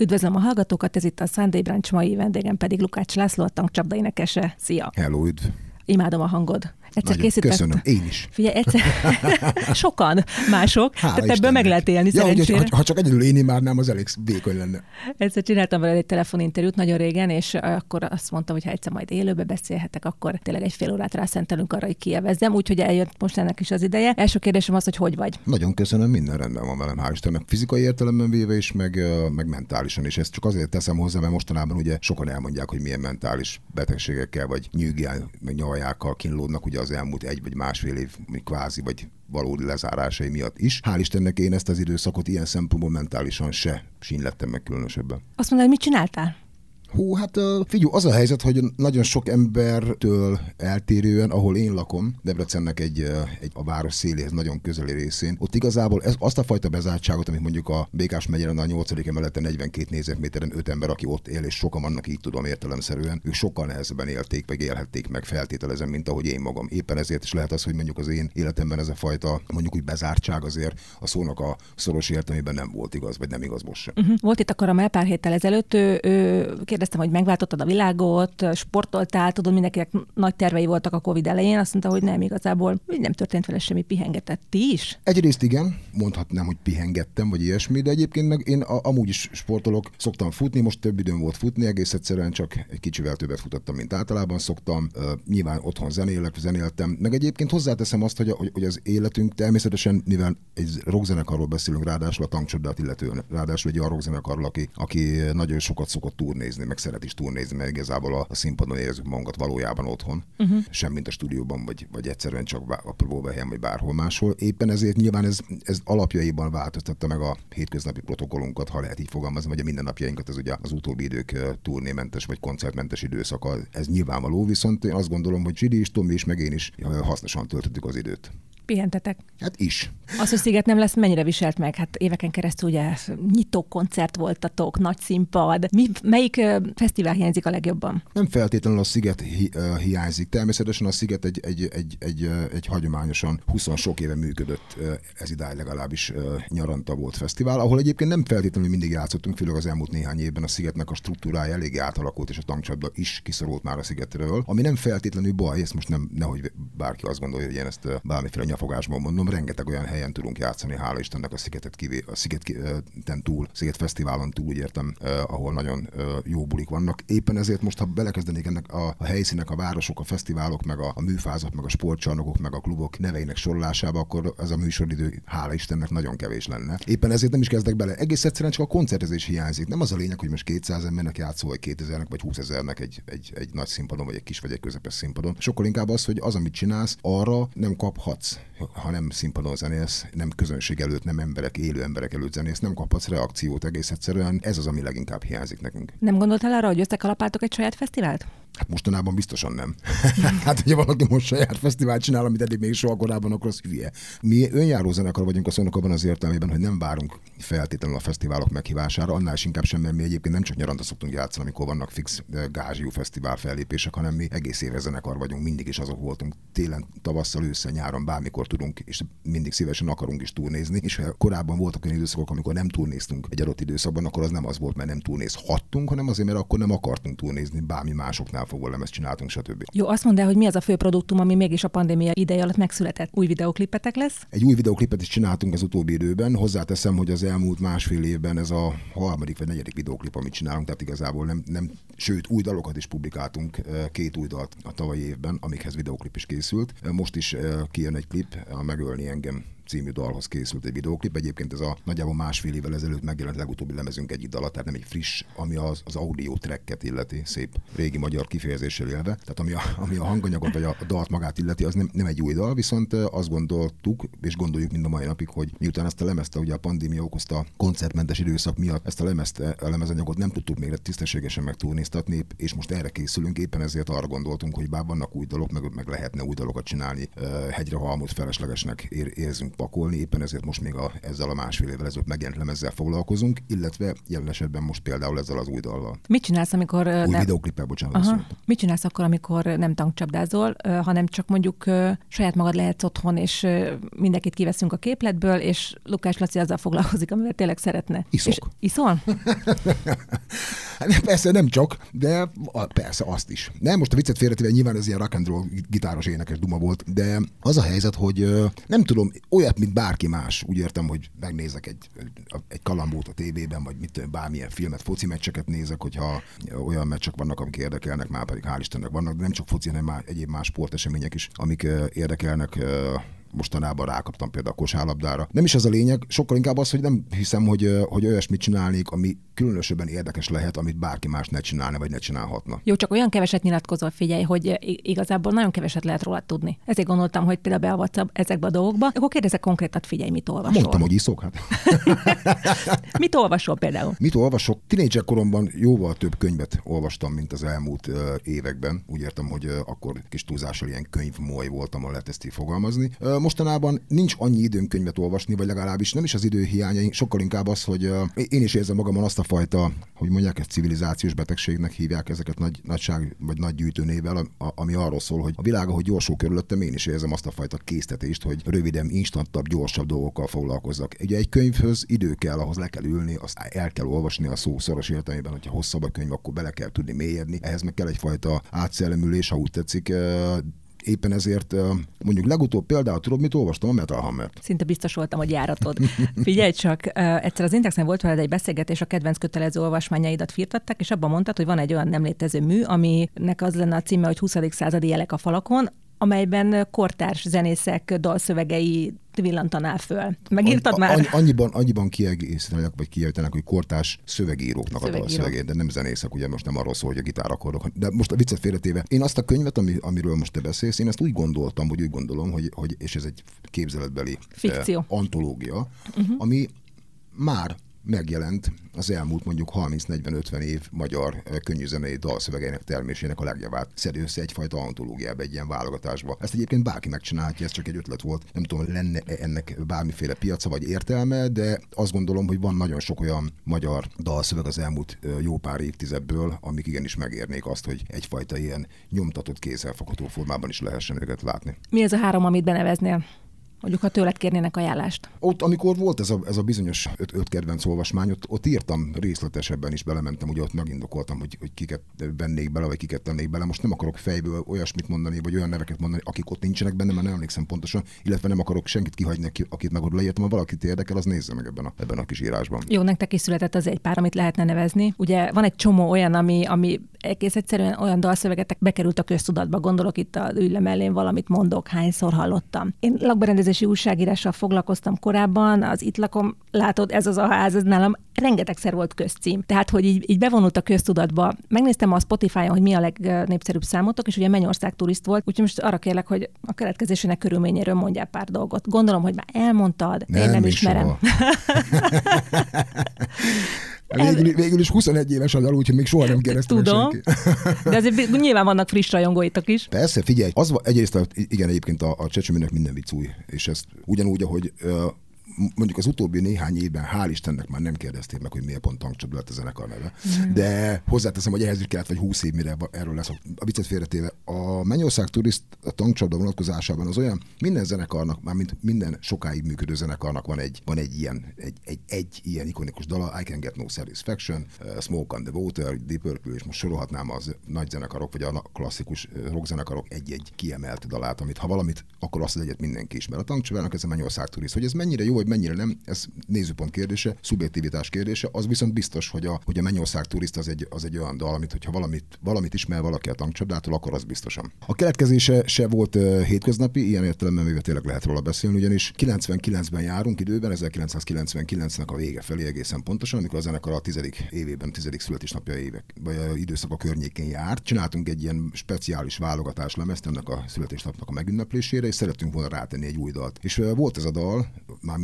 Üdvözlöm a hallgatókat, ez itt a Sunday Branch mai vendégem pedig Lukács László, a tankcsapda énekese. Szia! Hello, üdv! Imádom a hangod. Egyszer Nagyon, készített... Köszönöm, én is. Figyelj, egyszer... Sokan mások, Hála tehát ebből meg lehet élni ja, hogy, ha, ha, csak egyedül én imádnám, az elég vékony lenne. Egyszer csináltam vele egy telefoninterjút nagyon régen, és akkor azt mondtam, hogy ha egyszer majd élőbe beszélhetek, akkor tényleg egy fél órát rászentelünk arra, hogy kievezzem, úgyhogy eljött most ennek is az ideje. Első kérdésem az, hogy hogy vagy? Nagyon köszönöm, minden rendben van velem, hál' Istennek. Fizikai értelemben véve is, meg, meg mentálisan is. Ezt csak azért teszem hozzá, mert mostanában ugye sokan elmondják, hogy milyen mentális betegségekkel vagy nyűgjel, meg nyavajákkal kínlódnak ugye az elmúlt egy vagy másfél év kvázi vagy valódi lezárásai miatt is. Hál' Istennek én ezt az időszakot ilyen szempontból mentálisan se sínlettem meg különösebben. Azt mondod, mit csináltál? Hú, hát figyelj, az a helyzet, hogy nagyon sok embertől eltérően, ahol én lakom, Debrecennek egy, egy a város széléhez nagyon közeli részén, ott igazából ez, azt a fajta bezártságot, amit mondjuk a Békás megyeren a 8. emeleten 42 négyzetméteren 5 ember, aki ott él, és sokan vannak így tudom értelemszerűen, ők sokkal nehezebben élték, meg élhették meg, feltételezem, mint ahogy én magam. Éppen ezért is lehet az, hogy mondjuk az én életemben ez a fajta, mondjuk úgy bezártság azért a szónak a szoros értelmében nem volt igaz, vagy nem igaz most sem. Uh-huh. Volt itt a karamell pár héttel ezelőtt, ő, ő kérdeztem, hogy megváltottad a világot, sportoltál, tudod, mindenkinek nagy tervei voltak a Covid elején, azt mondta, hogy nem igazából, nem történt vele semmi, pihengetett. Ti is? Egyrészt igen, mondhatnám, hogy pihengettem, vagy ilyesmi, de egyébként meg én a, amúgy is sportolok, szoktam futni, most több időm volt futni, egész egyszerűen csak egy kicsivel többet futottam, mint általában szoktam. Uh, nyilván otthon zenélek, zenéltem, meg egyébként hozzáteszem azt, hogy, hogy, hogy az életünk természetesen, mivel egy rockzenekarról beszélünk, ráadásul a tankcsodát illetően, ráadásul egy olyan rockzenekarról, aki, aki nagyon sokat szokott turnézni, meg szeret is turnézni, mert igazából a, a színpadon érezzük magunkat valójában otthon, uh-huh. sem mint a stúdióban, vagy, vagy egyszerűen csak a próbahelyen, vagy bárhol máshol. Éppen ezért nyilván ez, ez alapjaiban változtatta meg a hétköznapi protokollunkat, ha lehet így fogalmazni, vagy a mindennapjainkat, ez ugye az utóbbi idők turnémentes vagy koncertmentes időszaka. Ez nyilvánvaló, viszont én azt gondolom, hogy Zsidi is, Tomi is, meg én is hasznosan töltöttük az időt pihentetek? Hát is. Az, hogy Sziget nem lesz, mennyire viselt meg? Hát éveken keresztül ugye nyitó koncert voltatok, nagy színpad. Mi, melyik fesztivál hiányzik a legjobban? Nem feltétlenül a Sziget hi, hiányzik. Természetesen a Sziget egy, egy, egy, egy, egy hagyományosan 20 sok éve működött, ez idáig legalábbis nyaranta volt fesztivál, ahol egyébként nem feltétlenül mindig játszottunk, főleg az elmúlt néhány évben a Szigetnek a struktúrája elég átalakult, és a tankcsapda is kiszorult már a Szigetről, ami nem feltétlenül baj, ezt most nem, nehogy bárki azt gondolja, hogy én ezt bármiféle nyafogásban mondom, rengeteg olyan helyen tudunk játszani, hála Istennek a szigetet kivé, a szigeten túl, sziget fesztiválon túl, úgy értem, eh, ahol nagyon eh, jó bulik vannak. Éppen ezért most, ha belekezdenék ennek a, a helyszínek, a városok, a fesztiválok, meg a, a műfázat, meg a sportcsarnokok, meg a klubok neveinek sorolásába, akkor ez a műsoridő, hála Istennek, nagyon kevés lenne. Éppen ezért nem is kezdek bele. Egész egyszerűen csak a koncertezés hiányzik. Nem az a lényeg, hogy most 200 embernek játszol, vagy 2000-nek, vagy 20 ezernek egy, egy, egy, nagy színpadon, vagy egy kis, vagy egy közepes színpadon. Sokkal inkább az, hogy az, amit csinálsz, arra nem kaphatsz ha nem színpadon zenélsz, nem közönség előtt, nem emberek, élő emberek előtt zenélsz, nem kaphatsz reakciót egész egyszerűen. Ez az, ami leginkább hiányzik nekünk. Nem gondoltál arra, hogy összekalapáltok egy saját fesztivált? Hát mostanában biztosan nem. hát, hogyha valaki most saját fesztivált csinál, amit eddig még soha korábban, akkor az hülye. Mi önjáró zenekar vagyunk a szónak abban az értelmében, hogy nem várunk feltétlenül a fesztiválok meghívására, annál is inkább sem, mert mi egyébként nem csak nyaranta szoktunk játszani, amikor vannak fix gázsiú fesztivál fellépések, hanem mi egész éve zenekar vagyunk, mindig is azok voltunk, télen, tavasszal, ősszel, nyáron, bármikor tudunk, és mindig szívesen akarunk is túlnézni. És korábban voltak olyan időszakok, amikor nem túlnéztünk egy adott időszakban, akkor az nem az volt, mert nem túlnézhattunk, hanem azért, mert akkor nem akartunk túlnézni bármi másoknál fogva lemezt csináltunk, stb. Jó, azt mondd el, hogy mi az a fő produktum, ami mégis a pandémia ideje alatt megszületett? Új videoklipetek lesz? Egy új videoklipet is csináltunk az utóbbi időben. Hozzáteszem, hogy az elmúlt másfél évben ez a harmadik vagy negyedik videoklip, amit csinálunk, tehát igazából nem, nem sőt, új dalokat is publikáltunk, két új dalt a tavalyi évben, amikhez videoklip is készült. Most is kijön egy klip, a Megölni engem című dalhoz készült egy videóklip. Egyébként ez a nagyjából másfél évvel ezelőtt megjelent legutóbbi lemezünk egy dala, tehát nem egy friss, ami az, az audio tracket illeti, szép régi magyar kifejezéssel élve. Tehát ami a, ami a hanganyagot vagy a, dalt magát illeti, az nem, nem egy új dal, viszont azt gondoltuk, és gondoljuk mind a mai napig, hogy miután ezt a lemezt, ugye a pandémia okozta koncertmentes időszak miatt, ezt a lemezt, a lemezanyagot nem tudtuk még tisztességesen megtúrnéztatni, és most erre készülünk, éppen ezért arra gondoltunk, hogy bár vannak új dalok, meg, meg lehetne új dalokat csinálni, hegyre halmot feleslegesnek ér, érzünk pakolni, éppen ezért most még a, ezzel a másfél évvel ezelőtt megjelent lemezzel foglalkozunk, illetve jelen esetben most például ezzel az új dallal. Mit csinálsz, amikor... Új nem... videóklippel, bocsánat. Aha. Aha. Mit csinálsz akkor, amikor nem tankcsapdázol, hanem csak mondjuk saját magad lehetsz otthon, és mindenkit kiveszünk a képletből, és Lukás Laci azzal foglalkozik, amivel tényleg szeretne. Iszok. És iszol? Hát persze nem csak, de persze azt is. Nem, most a viccet félretéve nyilván ez ilyen rock and roll gitáros énekes duma volt, de az a helyzet, hogy nem tudom, olyat, mint bárki más. Úgy értem, hogy megnézek egy, egy kalambót a tévében, vagy mit tudom, bármilyen filmet, foci meccseket nézek, hogyha olyan meccsek vannak, amik érdekelnek, már pedig hál' Istennek vannak, de nem csak foci, hanem már egyéb más sportesemények is, amik érdekelnek mostanában rákaptam például a kosárlabdára. Nem is ez a lényeg, sokkal inkább az, hogy nem hiszem, hogy, hogy olyasmit csinálnék, ami különösebben érdekes lehet, amit bárki más ne csinálna, vagy ne csinálhatna. Jó, csak olyan keveset nyilatkozol, figyelj, hogy igazából nagyon keveset lehet róla tudni. Ezért gondoltam, hogy például beavatsz ezekbe a dolgokba. Akkor kérdezek konkrétan, figyelj, mit olvasol. Mondtam, hogy iszok, hát. mit olvasol például? Mit olvasok? Tinédzser koromban jóval több könyvet olvastam, mint az elmúlt uh, években. Úgy értem, hogy uh, akkor kis túlzással ilyen könyvmoly voltam, ha lehet ezt így fogalmazni. Uh, mostanában nincs annyi időm könyvet olvasni, vagy legalábbis nem is az idő hiánya, sokkal inkább az, hogy én is érzem magamon azt a fajta, hogy mondják, ezt civilizációs betegségnek hívják ezeket nagy, nagyság vagy nagy gyűjtőnével, ami arról szól, hogy a világ, ahogy gyorsul körülöttem, én is érzem azt a fajta késztetést, hogy röviden, instantabb, gyorsabb dolgokkal foglalkozzak. Ugye egy könyvhöz idő kell, ahhoz le kell ülni, azt el kell olvasni a szó szoros értelmében, hogyha hosszabb a könyv, akkor bele kell tudni mélyedni. Ehhez meg kell egyfajta átszellemülés, ha úgy tetszik, éppen ezért mondjuk legutóbb például tudod, mit olvastam a Metal Hammer-t. Szinte biztos voltam, hogy járatod. Figyelj csak, egyszer az Indexen volt veled egy beszélgetés, a kedvenc kötelező olvasmányaidat firtattak, és abban mondtad, hogy van egy olyan nem létező mű, aminek az lenne a címe, hogy 20. századi jelek a falakon, amelyben kortárs zenészek dalszövegei villantanál föl. Megírtad már? Annyi, annyiban, annyiban kiegészítenek, vagy kijavítanak, hogy kortárs szövegíróknak Szövegíró. a dalszövegét, de nem zenészek, ugye most nem arról szól, hogy a gitárakordok. De most a viccet félretéve, én azt a könyvet, ami, amiről most te beszélsz, én ezt úgy gondoltam, hogy úgy gondolom, hogy, hogy és ez egy képzeletbeli Fikció. Eh, antológia, uh-huh. ami már megjelent az elmúlt mondjuk 30-40-50 év magyar könnyűzenei dalszövegeinek termésének a legjavát szedő össze egyfajta antológiába, egy ilyen válogatásba. Ezt egyébként bárki megcsinálhatja, ez csak egy ötlet volt. Nem tudom, lenne -e ennek bármiféle piaca vagy értelme, de azt gondolom, hogy van nagyon sok olyan magyar dalszöveg az elmúlt jó pár évtizedből, amik igenis megérnék azt, hogy egyfajta ilyen nyomtatott kézzelfogható formában is lehessen őket látni. Mi ez a három, amit beneveznél? Mondjuk, ha tőled kérnének ajánlást. Ott, amikor volt ez a, ez a bizonyos öt, öt kedvenc olvasmány, ott, ott írtam részletesebben is, belementem, ugye ott megindokoltam, hogy, hogy kiket vennék bele, vagy kiket tennék bele. Most nem akarok fejből olyasmit mondani, vagy olyan neveket mondani, akik ott nincsenek benne, mert nem emlékszem pontosan, illetve nem akarok senkit kihagyni, akit meg ott leírtam. Ha valakit érdekel, az nézze meg ebben a, ebben a kis írásban. Jó, nektek is született az egy pár, amit lehetne nevezni. Ugye van egy csomó olyan, ami, ami egész egyszerűen olyan dalszövegetek bekerült a köztudatba. Gondolok itt a ülle mellén valamit mondok, hányszor hallottam. Én lakberendezési újságírással foglalkoztam korábban, az itt lakom, látod, ez az a ház, ez nálam rengetegszer volt közcím. Tehát, hogy így, így bevonult a köztudatba. Megnéztem a Spotify-on, hogy mi a legnépszerűbb számotok, és ugye Mennyország turist volt, úgyhogy most arra kérlek, hogy a keletkezésének körülményéről mondjál pár dolgot. Gondolom, hogy már elmondtad, nem, én nem ismerem. Végül, végül is 21 éves az úgyhogy még soha nem kérdeztem Tudom, de azért nyilván vannak friss rajongóitok is. Persze, figyelj, az egyrészt igen, egyébként a, a csecsemőnek minden vicc új, és ezt ugyanúgy, ahogy mondjuk az utóbbi néhány évben, hál' Istennek már nem kérdezték meg, hogy miért pont tankcsapda lett a zenekar neve. Mm. De hozzáteszem, hogy ehhez is kellett vagy 20 év, mire erről lesz a viccet félretéve. A Mennyország Turist a tankcsapda vonatkozásában az olyan, minden zenekarnak, már mint minden sokáig működő zenekarnak van egy, van egy ilyen, egy, egy, egy ilyen ikonikus dala, I Can Get No Satisfaction, uh, Smoke on the Water, Deep Purple, és most sorolhatnám az nagy zenekarok, vagy a klasszikus rockzenekarok egy-egy kiemelt dalát, amit ha valamit, akkor azt az egyet mindenki ismer. A tankcsapdának ez a Mennyország Turist, hogy ez mennyire jó, vagy mennyire nem, ez nézőpont kérdése, szubjektivitás kérdése, az viszont biztos, hogy a, hogy a Mennyország turist az egy, az egy olyan dal, amit, hogyha valamit, valamit ismer valaki a tankcsapdától, akkor az biztosan. A keletkezése se volt uh, hétköznapi, ilyen értelemben még tényleg lehet róla beszélni, ugyanis 99-ben járunk időben, 1999-nek a vége felé egészen pontosan, amikor a zenekar a tizedik évében, tizedik születésnapja évek, vagy a időszak a környékén járt. Csináltunk egy ilyen speciális válogatás lemezt ennek a születésnapnak a megünneplésére, és szerettünk volna rátenni egy új dalt. És uh, volt ez a dal,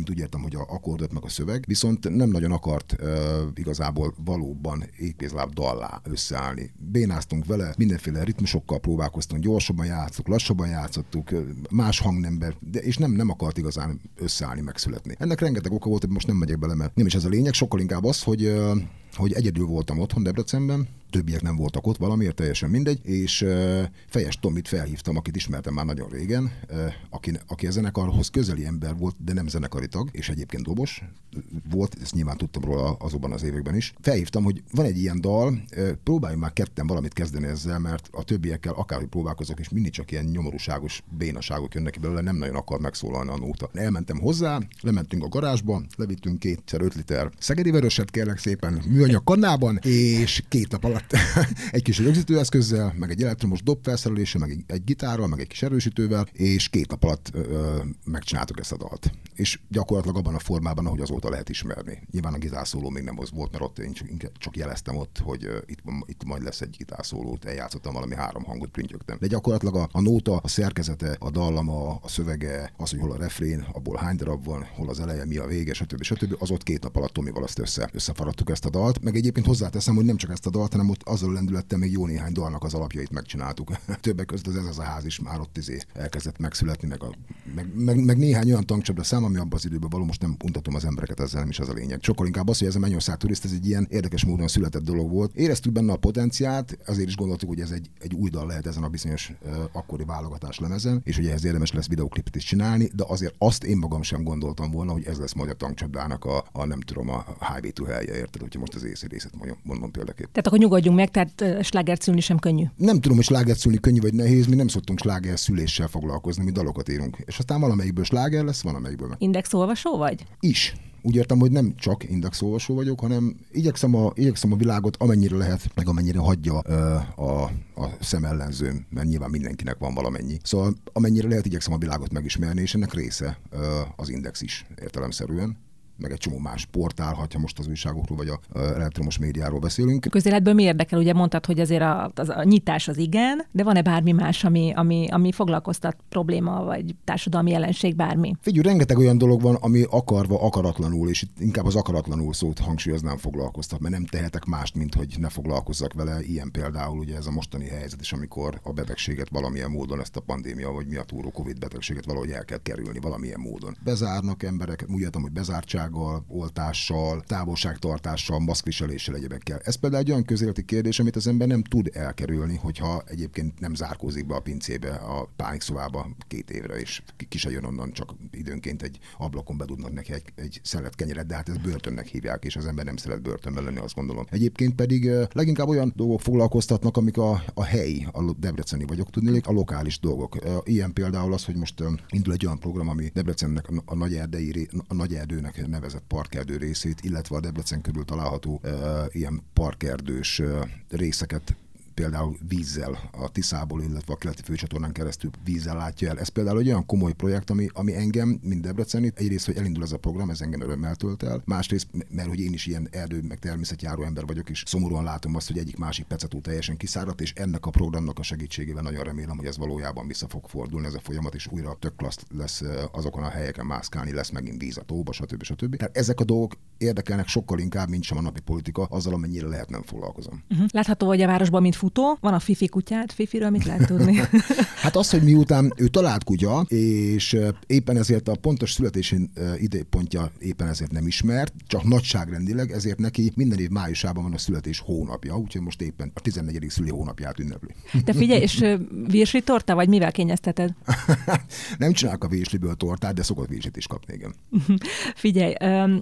mármint mint úgy értem, hogy a akkordot meg a szöveg, viszont nem nagyon akart uh, igazából valóban égpénzláb dallá összeállni. Bénáztunk vele, mindenféle ritmusokkal próbálkoztunk, gyorsabban játszottuk, lassabban játszottuk, más hangnember, de és nem, nem akart igazán összeállni, megszületni. Ennek rengeteg oka volt, hogy most nem megyek bele, mert nem is ez a lényeg, sokkal inkább az, hogy hogy egyedül voltam otthon Debrecenben, többiek nem voltak ott, valamiért teljesen mindegy, és Fejes Tomit felhívtam, akit ismertem már nagyon régen, aki, aki a zenekarhoz közeli ember volt, de nem zenekari tag, és egyébként dobos volt, ezt nyilván tudtam róla azokban az években is. Felhívtam, hogy van egy ilyen dal, próbáljunk már ketten valamit kezdeni ezzel, mert a többiekkel akárhogy próbálkozok, és mindig csak ilyen nyomorúságos bénaságok jönnek ki belőle, nem nagyon akar megszólalni a nóta. Elmentem hozzá, lementünk a garázsba, levittünk kétszer öt liter szegedi vöröset, kérlek szépen, műanyag kannában, és két nap alatt egy kis rögzítőeszközzel, meg egy elektromos dobfelszereléssel, meg egy, egy gitárral, meg egy kis erősítővel, és két nap alatt ö, megcsináltuk ezt a dalt. És gyakorlatilag abban a formában, ahogy azóta lehet ismerni. Nyilván a gitárszóló még nem az volt, mert ott én csak, csak jeleztem ott, hogy uh, itt, itt majd lesz egy gitárszóló, eljátszottam valami három hangot, printjögtem. De gyakorlatilag a, a nóta, a szerkezete, a dallama, a szövege, az, hogy hol a refrén, abból hány darab van, hol az eleje, mi a vége, stb. stb. Az ott két nap alatt Tomival azt össze, összefaradtuk ezt a dalt. Meg egyébként hozzáteszem, hogy nem csak ezt a dalt, hanem ott azzal lendülettel még jó néhány dalnak az alapjait megcsináltuk. Többek között az ez az a ház is már ott izé elkezdett megszületni, meg, a, meg, meg, meg, néhány olyan tankcsapda szám, ami abban az időben való, most nem untatom az embereket, ezzel nem is az a lényeg. Sokkal inkább az, hogy ez a Mennyország turiszt, ez egy ilyen érdekes módon született dolog volt. Éreztük benne a potenciát, azért is gondoltuk, hogy ez egy, egy új dal lehet ezen a bizonyos uh, akkori válogatás lemezen, és hogy ehhez érdemes lesz videoklipet is csinálni, de azért azt én magam sem gondoltam volna, hogy ez lesz majd a tankcsapdának a, a nem tudom, a highway to helye, érted, hogyha most az észre mondom példaként. Tehát akkor nyugodjunk meg, tehát slágert szülni sem könnyű. Nem tudom, hogy slágert szülni könnyű vagy nehéz, mi nem szoktunk sláger szüléssel foglalkozni, mi dalokat írunk. És aztán valamelyikből sláger lesz, van amelyikből meg. Indexolvasó vagy? Is úgy értem, hogy nem csak indexolvasó vagyok, hanem igyekszem a, igyekszem a világot amennyire lehet, meg amennyire hagyja uh, a, a szemellenzőm, mert nyilván mindenkinek van valamennyi. Szóval amennyire lehet, igyekszem a világot megismerni, és ennek része uh, az index is értelemszerűen meg egy csomó más portál, ha most az újságokról vagy a, a elektromos médiáról beszélünk. A közéletből mi érdekel? Ugye mondtad, hogy azért a, az, a nyitás az igen, de van-e bármi más, ami, ami, ami foglalkoztat probléma, vagy társadalmi jelenség, bármi? Figyelj, rengeteg olyan dolog van, ami akarva, akaratlanul, és itt inkább az akaratlanul szót hangsúlyoznám foglalkoztat, mert nem tehetek mást, mint hogy ne foglalkozzak vele. Ilyen például ugye ez a mostani helyzet is, amikor a betegséget valamilyen módon, ezt a pandémia vagy miatt úró Covid betegséget valahogy el kell kerülni valamilyen módon. Bezárnak embereket, úgy értem, hogy bezártság biztonsággal, oltással, távolságtartással, maszkviseléssel, egyebekkel. Ez például egy olyan közéleti kérdés, amit az ember nem tud elkerülni, hogyha egyébként nem zárkózik be a pincébe, a pánikszobába két évre, és ki se jön onnan, csak időnként egy ablakon bedudnak neki egy, egy szelet kenyeret, de hát ez börtönnek hívják, és az ember nem szeret börtönben lenni, azt gondolom. Egyébként pedig leginkább olyan dolgok foglalkoztatnak, amik a, a helyi, a debreceni vagyok tudni, a lokális dolgok. Ilyen például az, hogy most indul egy olyan program, ami Debrecennek a nagy erdei, a nagy erdőnek nevezett parkerdő részét, illetve a Debrecen körül található ilyen parkerdős részeket például vízzel a Tiszából, illetve a keleti főcsatornán keresztül vízzel látja el. Ez például egy olyan komoly projekt, ami, ami engem, mint Debrecenit, egyrészt, hogy elindul ez a program, ez engem örömmel tölt el. Másrészt, mert hogy én is ilyen erdő, meg természetjáró ember vagyok, és szomorúan látom azt, hogy egyik másik pecetú teljesen kiszáradt, és ennek a programnak a segítségével nagyon remélem, hogy ez valójában vissza fog fordulni ez a folyamat, és újra tök klassz lesz azokon a helyeken mászkálni, lesz megint víz a tóba, stb. stb. Tehát ezek a dolgok érdekelnek sokkal inkább, mint sem a napi politika, azzal, amennyire lehet nem foglalkozom. Uh-huh. Látható, hogy a városban, mint futó, van a Fifi kutyát, Fifiről mit lehet tudni? hát az, hogy miután ő talált kutya, és éppen ezért a pontos születési időpontja éppen ezért nem ismert, csak nagyságrendileg, ezért neki minden év májusában van a születés hónapja, úgyhogy most éppen a 14. szüli hónapját ünnepli. De figyelj, és virsli torta, vagy mivel kényezteted? nem csinálok a virsliből tortát, de szokott virslit is kapni, igen. figyelj,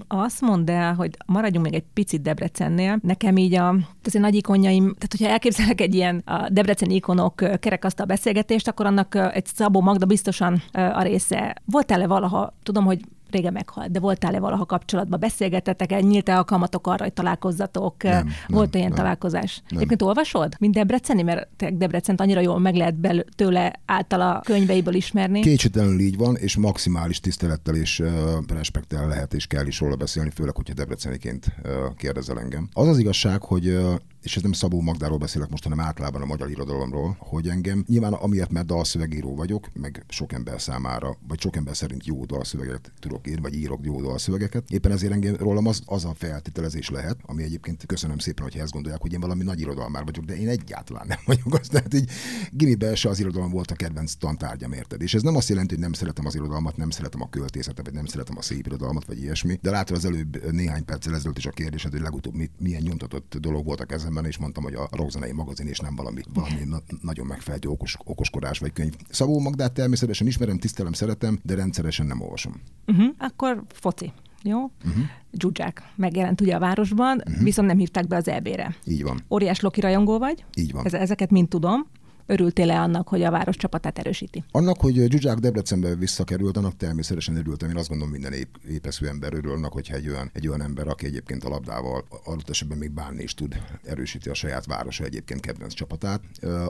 azt mondd el, hogy maradjunk még egy picit Debrecennél. Nekem így a, az nagy ikonjaim, tehát hogyha elképzelek egy ilyen a debreceni ikonok kerekasztal beszélgetést, akkor annak egy Szabó Magda biztosan a része. Volt-e valaha, tudom, hogy régen meghalt, de voltál-e valaha kapcsolatban? Beszélgetettek el, nyílt-e alkalmatok arra, hogy találkozzatok? Nem, Volt nem, ilyen nem, találkozás? Nem. Egyébként olvasod? Mint Debreceni, mert te Debrecent annyira jól meg lehet bel- tőle általa könyveiből ismerni. Kétségtelenül így van, és maximális tisztelettel és uh, respektel lehet és kell is róla beszélni, főleg, hogyha debreceniként uh, kérdezel engem. Az az igazság, hogy uh, és ez nem Szabó Magdáról beszélek most, hanem általában a magyar irodalomról, hogy engem nyilván amiatt, mert dalszövegíró vagyok, meg sok ember számára, vagy sok ember szerint jó dalszöveget tudok írni, vagy írok jó dalszövegeket. Éppen ezért engem rólam az, az a feltételezés lehet, ami egyébként köszönöm szépen, hogy ezt gondolják, hogy én valami nagy irodalmár vagyok, de én egyáltalán nem vagyok. Az, tehát így gimiben se az irodalom volt a kedvenc tantárgyam, érted? És ez nem azt jelenti, hogy nem szeretem az irodalmat, nem szeretem a költészetet, vagy nem szeretem a szép irodalmat, vagy ilyesmi. De látod az előbb néhány perccel ezelőtt is a kérdésed, hogy legutóbb mit, milyen nyomtatott dolog volt a kezemben, és mondtam, hogy a rockzenei magazin, és nem valami, valami na- nagyon megfelelő okos, okoskodás vagy könyv. Szabó Magdát természetesen ismerem, tisztelem, szeretem, de rendszeresen nem olvasom. Uh-huh. Akkor foci. Jó? Uh-huh. Zsuzsák megjelent ugye a városban, uh-huh. viszont nem hívták be az EB-re. Így van. Óriás Loki rajongó vagy. Így van. Ezeket mind tudom. Örültél-e annak, hogy a város csapatát erősíti? Annak, hogy Zsuzsák Debrecenbe visszakerült, annak természetesen örültem. Én azt gondolom, minden ép, épeszű ember örül annak, hogyha egy olyan, egy olyan ember, aki egyébként a labdával adott esetben még bánni is tud, erősíti a saját városa egyébként kedvenc csapatát.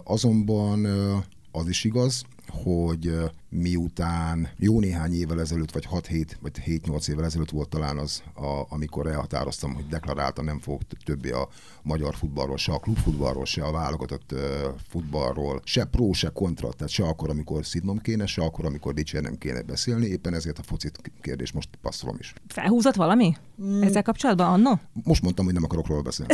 Azonban az is igaz, hogy miután jó néhány évvel ezelőtt, vagy 6-7, vagy 7-8 évvel ezelőtt volt talán az, a, amikor elhatároztam, hogy deklaráltam, nem fog többé a magyar futballról, se a klubfutballról, se a válogatott uh, futballról, se pro, se kontra, tehát se akkor, amikor szidnom kéne, se akkor, amikor dicsérnem kéne beszélni, éppen ezért a focit kérdés most passzolom is. Felhúzott valami? Mm. Ezzel kapcsolatban annó? Most mondtam, hogy nem akarok róla beszélni.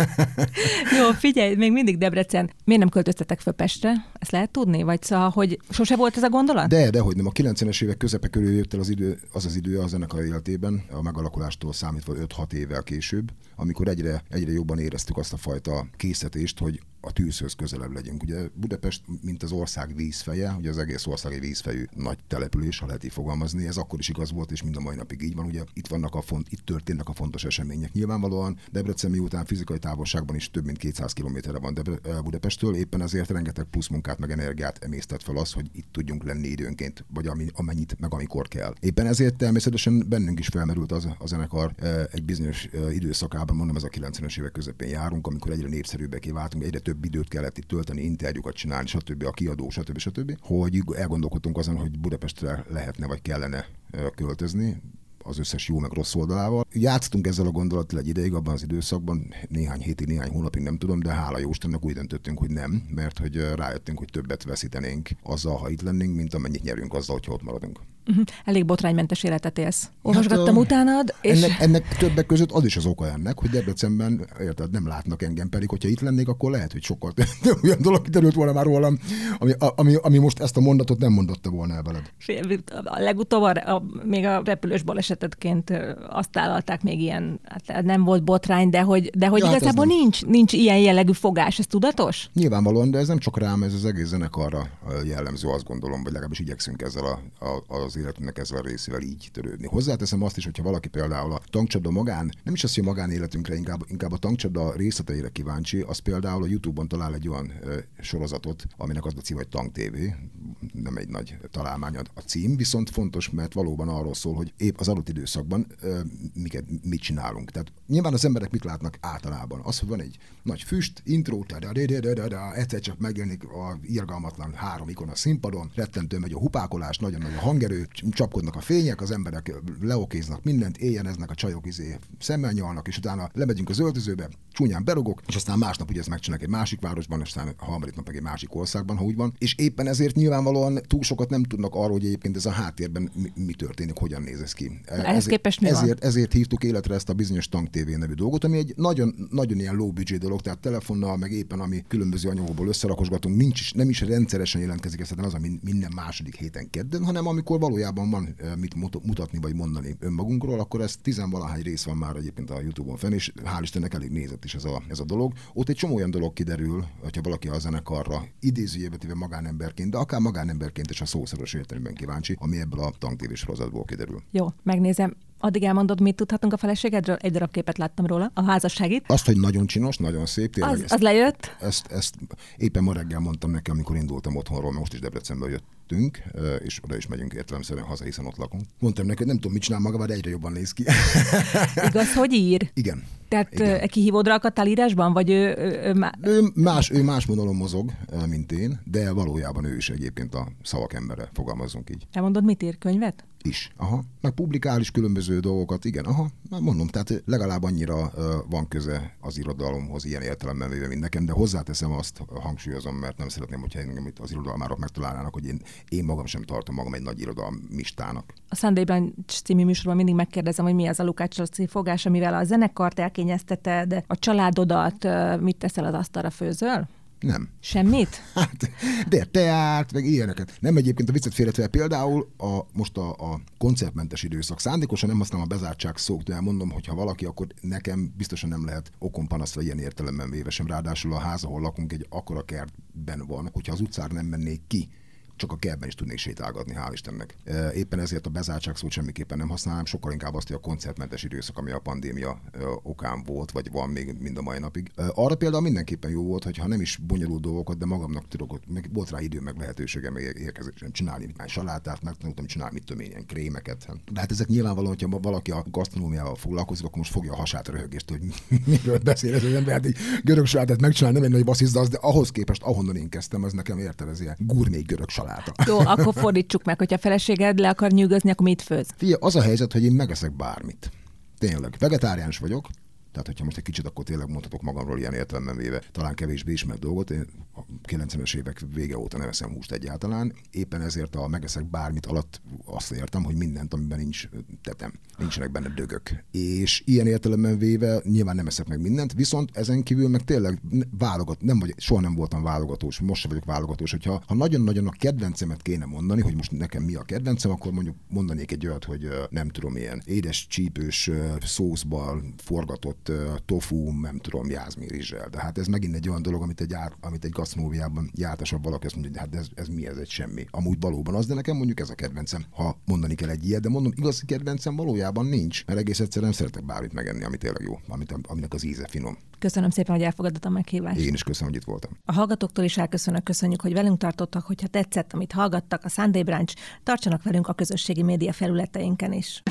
jó, figyelj, még mindig Debrecen. Miért nem költöztetek föl Pestre? Ezt lehet tudni? Vagy szóval, hogy sose volt ez a gondolat? De, de hogy nem. A 90-es évek közepe körül jött el az idő, az az idő a zenekar életében, a megalakulástól számítva 5-6 évvel később, amikor egyre, egyre jobban éreztük azt a fajta készítést, hogy a tűzhöz közelebb legyünk. Ugye Budapest, mint az ország vízfeje, ugye az egész ország egy vízfejű nagy település, ha lehet így fogalmazni, ez akkor is igaz volt, és mind a mai napig így van. Ugye itt vannak a font, itt történnek a fontos események. Nyilvánvalóan Debrecen miután fizikai távolságban is több mint 200 kilométerre van Debre- Budapesttől, éppen ezért rengeteg plusz munkát meg energiát emésztett fel az, hogy itt tudjunk lenni időnként, vagy ami, amennyit, meg amikor kell. Éppen ezért természetesen bennünk is felmerült az a zenekar egy bizonyos időszakában, mondom, ez a 90-es évek közepén járunk, amikor egyre népszerűbbek váltunk, egyre több időt kellett itt tölteni, interjúkat csinálni, stb. a kiadó, stb. stb. Hogy elgondolkodtunk azon, hogy Budapestre lehetne vagy kellene költözni, az összes jó meg rossz oldalával. Játsztunk ezzel a gondolattal egy ideig abban az időszakban, néhány hétig, néhány hónapig nem tudom, de hála jó Istennek úgy döntöttünk, hogy nem, mert hogy rájöttünk, hogy többet veszítenénk azzal, ha itt lennénk, mint amennyit nyerünk azzal, hogyha ott maradunk. Uh-huh. Elég botránymentes életet élsz. Olvasgattam hát, utánad, és... Ennek, ennek többek között az is az oka ennek, hogy Debrecenben, érted, nem látnak engem, pedig hogyha itt lennék, akkor lehet, hogy sokkal olyan dolog kiterült volna már rólam, ami, ami, ami, most ezt a mondatot nem mondotta volna el veled. A legutóbb a, a, még a repülős balesetetként azt tálalták még ilyen, hát nem volt botrány, de hogy, de hogy ja, hát igazából hát nincs, nincs ilyen jellegű fogás, ez tudatos? Nyilvánvalóan, de ez nem csak rám, ez az egész zenekarra jellemző, azt gondolom, vagy legalábbis igyekszünk ezzel a, a, az az életünknek ezzel a részével így törődni. Hozzáteszem azt is, hogyha valaki például a tankcsapda magán, nem is azt, hogy a magánéletünkre, inkább, inkább a tankcsapda részleteire kíváncsi, az például a YouTube-on talál egy olyan ö, sorozatot, aminek az a cím, hogy Tank TV, nem egy nagy találmány a cím, viszont fontos, mert valóban arról szól, hogy épp az adott időszakban ö, miket, mit csinálunk. Tehát nyilván az emberek mit látnak általában? Az, hogy van egy nagy füst, intro, egyszer csak megjelenik a irgalmatlan három ikon a színpadon, rettentő megy a hupákolás, nagyon nagy a hangerő, csapkodnak a fények, az emberek leokéznak mindent, éjjeneznek, a csajok izé szemmel nyalnak, és utána lemegyünk az öltözőbe, csúnyán berogok, és aztán másnap ugye ezt megcsinálják egy másik városban, és aztán a harmadik nap meg egy másik országban, ha úgy van. És éppen ezért nyilvánvalóan túl sokat nem tudnak arról, hogy egyébként ez a háttérben mi, mi történik, hogyan néz ez ki. Ehhez ezért, képest mi ezért, van? ezért hívtuk életre ezt a bizonyos Tank TV nevű dolgot, ami egy nagyon, nagyon ilyen low budget dolog, tehát telefonnal, meg éppen ami különböző anyagokból összerakosgatunk, nincs, nem is rendszeresen jelentkezik, ez az, ami minden második héten kedden, hanem amikor valójában van mit mutatni vagy mondani önmagunkról, akkor ez tizenvalahány rész van már egyébként a YouTube-on fenn, és hál' Istennek elég nézett is ez a, ez a dolog. Ott egy csomó olyan dolog kiderül, hogyha valaki a zenekarra idézőjébe téve magánemberként, de akár magánemberként is a szószoros értelemben kíváncsi, ami ebből a tanktévés sorozatból kiderül. Jó, megnézem. Addig elmondod, mit tudhatunk a feleségedről? Egy darab képet láttam róla, a házasságit. Azt, hogy nagyon csinos, nagyon szép. Tényleg az, ezt, az lejött? Ezt, ezt éppen ma reggel mondtam neki, amikor indultam otthonról, most is Debrecenből jöttünk, és oda is megyünk értelemszerűen haza, hiszen ott lakunk. Mondtam neki, hogy nem tudom, mit csinál maga, de egyre jobban néz ki. Igaz, hogy ír? Igen. Tehát Igen. kihívódra akadt írásban, vagy ő, ő, ő, má... ő, más, ő más monolon mozog, mint én, de valójában ő is egyébként a szavak embere, fogalmazunk így. Elmondod, mit ír? Könyvet? is. Aha. Meg publikál is különböző dolgokat, igen. Aha. Már mondom, tehát legalább annyira van köze az irodalomhoz ilyen értelemben véve, mint nekem, de hozzáteszem azt, hangsúlyozom, mert nem szeretném, hogyha engem itt az irodalmárok megtalálnának, hogy én, én magam sem tartom magam egy nagy irodalmistának. A Sunday Brunch című műsorban mindig megkérdezem, hogy mi az a Lukács Laci fogás, amivel a zenekart elkényezteted, a családodat, mit teszel az asztalra, főzöl? Nem. Semmit? Hát, de teát, meg ilyeneket. Nem egyébként a viccet félretve, például a, most a, a koncertmentes időszak. Szándékosan nem használom a bezártság szót, de mondom, hogy ha valaki, akkor nekem biztosan nem lehet okon panaszra ilyen értelemben véve sem. Ráadásul a ház, ahol lakunk, egy akkora kertben van, hogyha az utcára nem mennék ki, csak a kertben is tudnék sétálgatni, hál' Istennek. Éppen ezért a bezártság szót semmiképpen nem használom, sokkal inkább azt, hogy a koncertmentes időszak, ami a pandémia okán volt, vagy van még mind a mai napig. Arra például mindenképpen jó volt, hogy ha nem is bonyolult dolgokat, de magamnak tudok, meg volt rá idő, meg lehetőségem meg érkezésem csinálni egy salátát, megtanultam csinálni, mit tudom én, ilyen krémeket. De hát ezek nyilvánvalóan, hogyha valaki a gasztronómiával foglalkozik, akkor most fogja a hasát röhögést, hogy miről beszél ez az ember, hát egy görög salátát megcsinálni, nem egy nagy basszizda, de ahhoz képest, ahonnan én kezdtem, az nekem érted, gurmé görög salát saláta. Jó, akkor fordítsuk meg, hogyha a feleséged le akar nyűgözni, akkor mit főz? Figyelj, az a helyzet, hogy én megeszek bármit. Tényleg. Vegetáriáns vagyok, tehát, hogyha most egy kicsit akkor tényleg mondhatok magamról ilyen értelemben véve, talán kevésbé ismert dolgot, én a 90-es évek vége óta nem eszem húst egyáltalán. Éppen ezért a megeszek bármit alatt azt értem, hogy mindent, amiben nincs tetem, nincsenek benne dögök. És ilyen értelemben véve nyilván nem eszek meg mindent, viszont ezen kívül meg tényleg válogat, nem vagy, soha nem voltam válogatós, most sem vagyok válogatós, hogyha ha nagyon-nagyon a kedvencemet kéne mondani, hogy most nekem mi a kedvencem, akkor mondjuk mondanék egy olyat, hogy nem tudom, ilyen édes csípős szószban forgatott tofu, nem tudom, jázmi rizsel. De hát ez megint egy olyan dolog, amit egy, át, amit egy gasztronómiában jártasabb valaki azt mondja, hogy hát ez, ez mi, ez egy semmi. Amúgy valóban az, de nekem mondjuk ez a kedvencem, ha mondani kell egy ilyet, de mondom, igazi kedvencem valójában nincs, mert egész egyszerűen szeretek bármit megenni, ami tényleg jó, amit, aminek az íze finom. Köszönöm szépen, hogy elfogadott a meghívást. Én is köszönöm, hogy itt voltam. A hallgatóktól is elköszönök, köszönjük, hogy velünk tartottak, hogyha tetszett, amit hallgattak a Sunday Branch, tartsanak velünk a közösségi média felületeinken is.